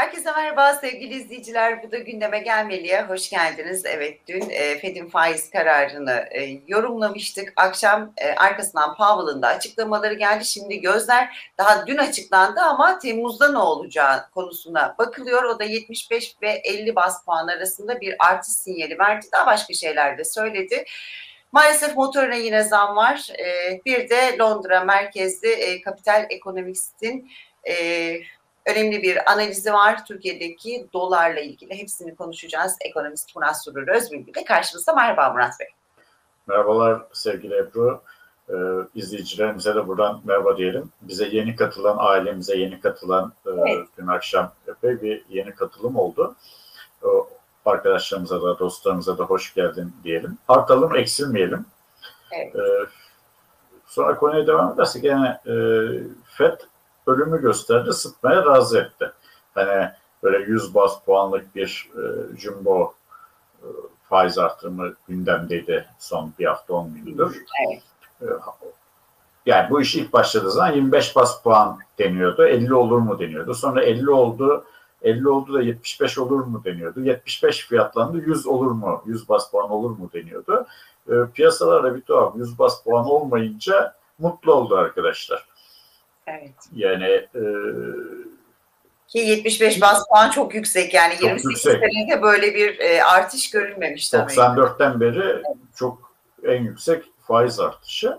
Herkese merhaba sevgili izleyiciler. Bu da gündeme gelmeliye hoş geldiniz. Evet dün e, Fed'in faiz kararını e, yorumlamıştık. Akşam e, arkasından Powell'ın da açıklamaları geldi. Şimdi gözler daha dün açıklandı ama Temmuz'da ne olacağı konusuna bakılıyor. O da 75 ve 50 bas puan arasında bir artış sinyali verdi. Daha başka şeyler de söyledi. Maalesef motoruna yine zam var. E, bir de Londra merkezli e, Kapital Economics'in e, önemli bir analizi var. Türkiye'deki dolarla ilgili hepsini konuşacağız. Ekonomist Murat Surur Özbilgi de karşımızda. Merhaba Murat Bey. Merhabalar sevgili Ebru. Ee, izleyicilerimize de buradan merhaba diyelim. Bize yeni katılan, ailemize yeni katılan e, evet. dün akşam epey bir yeni katılım oldu. O, arkadaşlarımıza da, dostlarımıza da hoş geldin diyelim. Artalım, eksilmeyelim. Evet. Ee, sonra konuya devam edersek yani e, FED ölümü gösterdi, sıtmaya razı etti. Hani böyle 100 bas puanlık bir e, jumbo e, faiz artırımı gündemdeydi son bir hafta 10 gündür. Evet. E, yani bu iş ilk başladığı zaman 25 bas puan deniyordu. 50 olur mu deniyordu. Sonra 50 oldu. 50 oldu da 75 olur mu deniyordu. 75 fiyatlandı 100 olur mu? 100 bas puan olur mu deniyordu. E, piyasalarda bir tuhaf 100 bas puan olmayınca mutlu oldu arkadaşlar. Evet. Yani e, ki 75 bas puan çok yüksek yani çok 28 yüksek. senede böyle bir e, artış görülmemiş tabii. 94'ten beri evet. çok en yüksek faiz artışı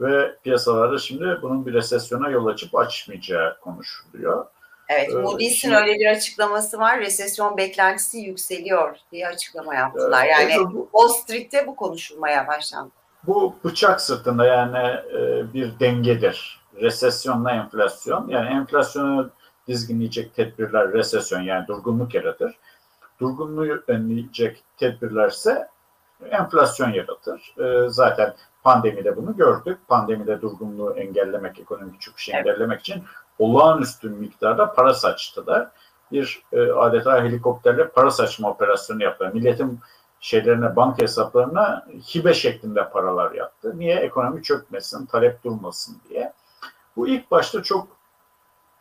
ve piyasalarda şimdi bunun bir resesyona yol açıp açmayacağı konuşuluyor. Evet, ee, Moody's'in şimdi, öyle bir açıklaması var. Resesyon beklentisi yükseliyor diye açıklama yaptılar. Yani bu, Wall Street'te bu konuşulmaya başlandı. Bu bıçak sırtında yani e, bir dengedir resesyonla enflasyon. Yani enflasyonu dizginleyecek tedbirler resesyon yani durgunluk yaratır. Durgunluğu önleyecek tedbirlerse enflasyon yaratır. Ee, zaten pandemide bunu gördük. Pandemide durgunluğu engellemek, ekonomik çöküşü engellemek için olağanüstü miktarda para saçtılar. Bir e, adeta helikopterle para saçma operasyonu yaptılar. Milletin şeylerine, banka hesaplarına hibe şeklinde paralar yaptı. Niye? Ekonomi çökmesin, talep durmasın diye. Bu ilk başta çok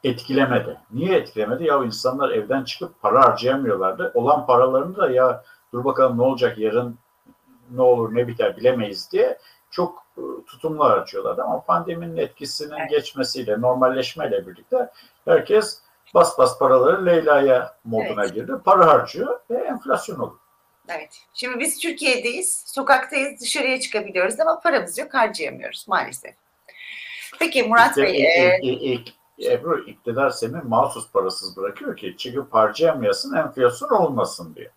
etkilemedi. Niye etkilemedi? Ya insanlar evden çıkıp para harcayamıyorlardı. Olan paralarını da ya dur bakalım ne olacak yarın ne olur ne biter bilemeyiz diye çok e, tutumlu harcıyorlardı. Ama pandeminin etkisinin geçmesiyle, normalleşmeyle birlikte herkes bas bas paraları Leyla'ya moduna evet. girdi. Para harcıyor ve enflasyon olur. Evet. Şimdi biz Türkiye'deyiz, sokaktayız, dışarıya çıkabiliyoruz ama paramız yok, harcayamıyoruz maalesef. Peki Murat Bey. Ilk, ilk, ilk, Ebru iktidar seni mahsus parasız bırakıyor ki çıkıp harcayamayasın enflasyon olmasın diye.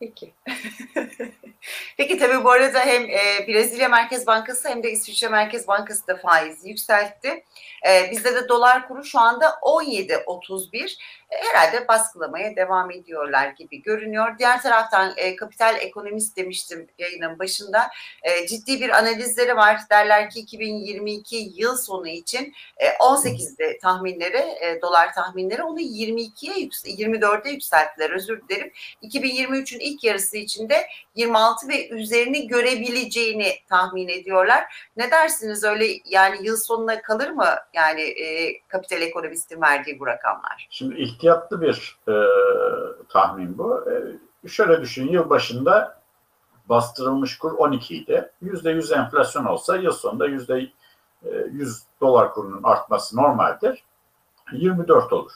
Peki. Peki tabii bu arada hem e, Brezilya Merkez Bankası hem de İsviçre Merkez Bankası da faizi yükseltti. E, bizde de dolar kuru şu anda 17.31. E, herhalde baskılamaya devam ediyorlar gibi görünüyor. Diğer taraftan e, kapital ekonomist demiştim yayının başında. E, ciddi bir analizleri var. Derler ki 2022 yıl sonu için e, 18'de tahminleri, e, dolar tahminleri onu 22'ye 24'e yükselttiler. Özür dilerim. 2023'ün ilk yarısı içinde 26 ve üzerini görebileceğini tahmin ediyorlar. Ne dersiniz öyle yani yıl sonuna kalır mı yani e, kapital ekonomistin verdiği bu rakamlar? Şimdi ihtiyatlı bir e, tahmin bu. E, şöyle düşünün yıl başında bastırılmış kur 12 idi. %100 enflasyon olsa yıl sonunda %100 dolar kurunun artması normaldir. 24 olur.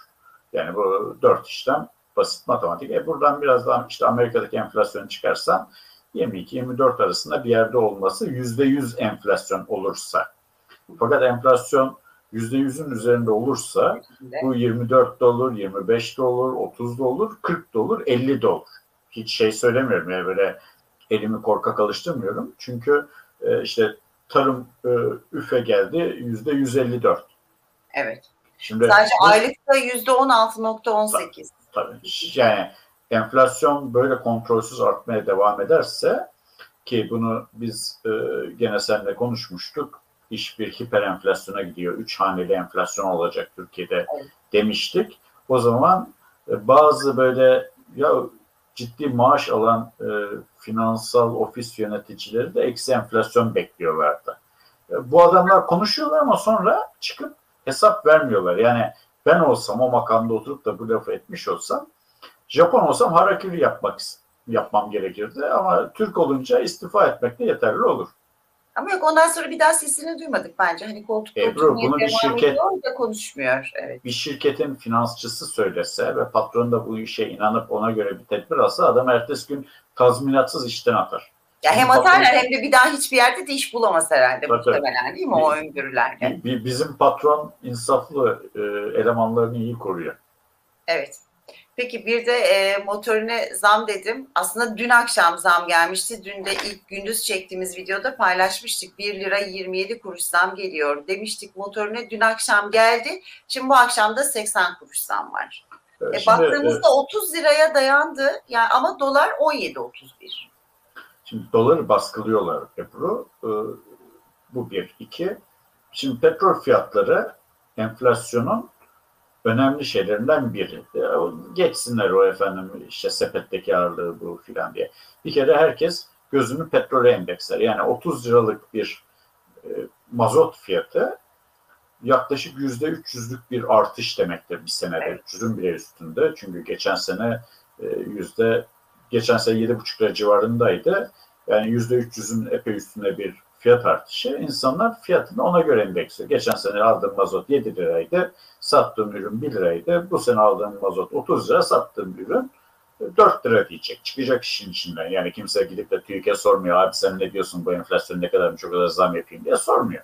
Yani bu 4 işlem basit matematik. E buradan biraz daha işte Amerika'daki enflasyonu çıkarsan 22-24 arasında bir yerde olması %100 enflasyon olursa. Fakat enflasyon %100'ün üzerinde olursa bu 24 de olur, 25 de olur, 30 da olur, 40 da olur, 50 de olur. Hiç şey söylemiyorum yani böyle elimi korkak alıştırmıyorum. Çünkü e, işte tarım e, üfe geldi yüzde 154. Evet. Şimdi Sadece bu, aylıkta yüzde 16.18. Tabii. Yani enflasyon böyle kontrolsüz artmaya devam ederse ki bunu biz e, gene seninle konuşmuştuk. İş bir hiper enflasyona gidiyor. Üç haneli enflasyon olacak Türkiye'de evet. demiştik. O zaman e, bazı böyle ya ciddi maaş alan e, finansal ofis yöneticileri de eksi enflasyon bekliyorlardı. E, bu adamlar konuşuyorlar ama sonra çıkıp hesap vermiyorlar. Yani ben olsam o makamda oturup da bu lafı etmiş olsam Japon olsam harakiri yapmak yapmam gerekirdi ama Türk olunca istifa etmek de yeterli olur. Ama yok ondan sonra bir daha sesini duymadık bence. Hani koltukta Ebru, bunu bir şirket- da konuşmuyor. Evet. Bir şirketin finansçısı söylese ve patron da bu işe inanıp ona göre bir tedbir alsa adam ertesi gün tazminatsız işten atar. Ya hem atarlar hem de bir daha hiçbir yerde de iş bulamaz herhalde tabii. muhtemelen değil mi o bir- bizim patron insaflı e, elemanlarını iyi koruyor. Evet. Peki bir de e, motorine zam dedim. Aslında dün akşam zam gelmişti. Dün de ilk gündüz çektiğimiz videoda paylaşmıştık. 1 lira 27 kuruş zam geliyor demiştik motorine. Dün akşam geldi. Şimdi bu akşam da 80 kuruş zam var. E, E, şimdi, baktığımızda 30 liraya dayandı. Yani ama dolar 17.31. Şimdi doları baskılıyorlar Ebru. Ee, Bu bir. iki. Şimdi petrol fiyatları enflasyonun önemli şeylerinden biri. Ya, Geçsinler o efendim işte sepetteki ağırlığı bu filan diye. Bir kere herkes gözünü petrole endeksler. Yani 30 liralık bir e, mazot fiyatı yaklaşık yüzde 300'lük bir artış demektir bir senede. Evet. 300'ün bile üstünde. Çünkü geçen sene e, yüzde geçen sene 7,5 lira civarındaydı. Yani yüzde 300'ün epey üstünde bir fiyat artışı. İnsanlar fiyatını ona göre endeksliyor. Geçen sene aldığım mazot 7 liraydı. Sattığım ürün 1 liraydı. Bu sene aldığım mazot 30 lira. Sattığım ürün 4 lira diyecek. Çıkacak işin içinden. Yani kimse gidip de TÜİK'e sormuyor. Abi sen ne diyorsun bu enflasyon ne kadar çok kadar zam yapayım diye sormuyor.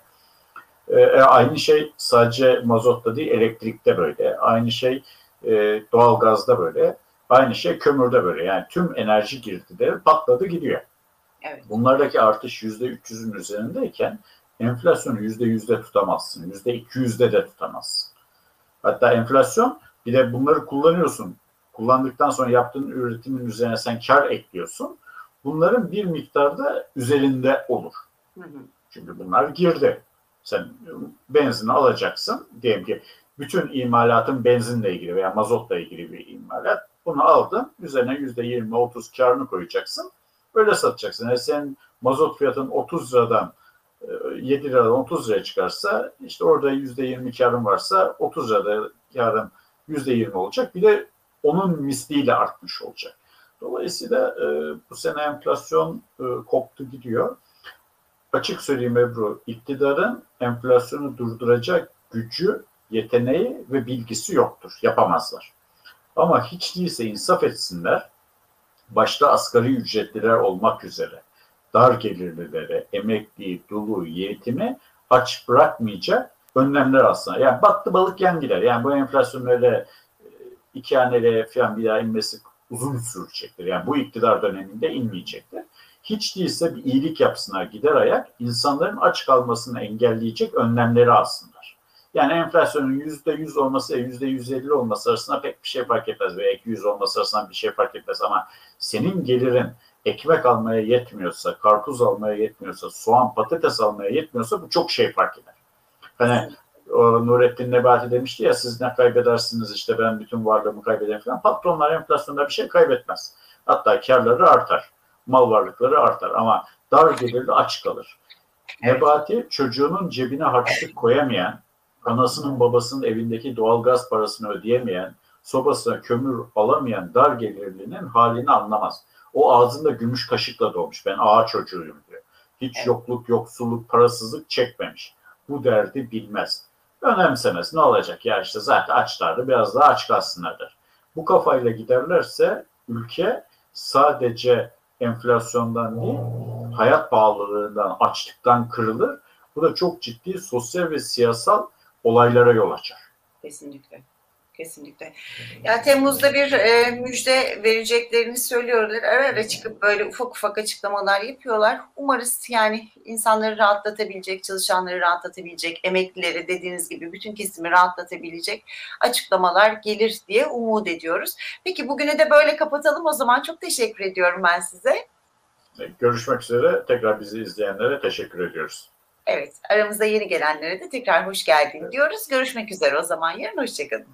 Ee, aynı şey sadece mazotta değil elektrikte böyle. Aynı şey e, doğalgazda böyle. Aynı şey kömürde böyle. Yani tüm enerji girdileri patladı gidiyor. Evet. Bunlardaki artış %300'ün üzerindeyken enflasyonu %100'de tutamazsın. %200'de de tutamazsın. Hatta enflasyon bir de bunları kullanıyorsun. Kullandıktan sonra yaptığın üretimin üzerine sen kar ekliyorsun. Bunların bir miktarda üzerinde olur. Hı hı. Çünkü bunlar girdi. Sen benzini alacaksın. Diyelim ki bütün imalatın benzinle ilgili veya mazotla ilgili bir imalat. Bunu aldın. Üzerine %20-30 karını koyacaksın. Öyle satacaksın. Yani senin mazot fiyatın 30 liradan e, 7 liradan 30 liraya çıkarsa işte orada %20 karın varsa 30 lirada karın %20 olacak. Bir de onun misliyle artmış olacak. Dolayısıyla e, bu sene enflasyon e, koptu gidiyor. Açık söyleyeyim Ebru, iktidarın enflasyonu durduracak gücü, yeteneği ve bilgisi yoktur. Yapamazlar. Ama hiç değilse insaf etsinler, başta asgari ücretliler olmak üzere dar gelirlilere, emekli, dulu, yetimi aç bırakmayacak önlemler aslında. Yani battı balık yan gider. Yani bu enflasyon öyle iki haneli falan bir daha inmesi uzun sürecektir. Yani bu iktidar döneminde inmeyecektir. Hiç değilse bir iyilik yapsınlar gider ayak, insanların aç kalmasını engelleyecek önlemleri alsınlar. Yani enflasyonun yüzde yüz olması ve yüzde yüz elli olması arasında pek bir şey fark etmez veya iki yüz olması arasında bir şey fark etmez ama senin gelirin ekmek almaya yetmiyorsa, karpuz almaya yetmiyorsa, soğan, patates almaya yetmiyorsa bu çok şey fark eder. Hani o Nurettin Nebati demişti ya siz ne kaybedersiniz işte ben bütün varlığımı kaybederim falan. Patronlar enflasyonda bir şey kaybetmez. Hatta karları artar. Mal varlıkları artar ama dar gelirli aç kalır. Nebati çocuğunun cebine harçlık koyamayan, anasının babasının evindeki doğalgaz parasını ödeyemeyen, sobasına kömür alamayan dar gelirlinin halini anlamaz. O ağzında gümüş kaşıkla doğmuş. Ben ağa çocuğuyum diyor. Hiç yokluk, yoksulluk, parasızlık çekmemiş. Bu derdi bilmez. Önemsemez. Ne olacak? Ya işte zaten açlardı. Biraz daha aç kalsınlar der. Bu kafayla giderlerse ülke sadece enflasyondan değil, hayat pahalılığından, açlıktan kırılır. Bu da çok ciddi sosyal ve siyasal olaylara yol açar. Kesinlikle. Kesinlikle. Ya Temmuz'da bir e, müjde vereceklerini söylüyorlar. Ara ara çıkıp böyle ufak ufak açıklamalar yapıyorlar. Umarız yani insanları rahatlatabilecek, çalışanları rahatlatabilecek, emeklileri dediğiniz gibi bütün kesimi rahatlatabilecek açıklamalar gelir diye umut ediyoruz. Peki bugünü de böyle kapatalım o zaman. Çok teşekkür ediyorum ben size. Görüşmek üzere. Tekrar bizi izleyenlere teşekkür ediyoruz. Evet, aramızda yeni gelenlere de tekrar hoş geldin diyoruz. Görüşmek üzere o zaman yarın. Hoşçakalın.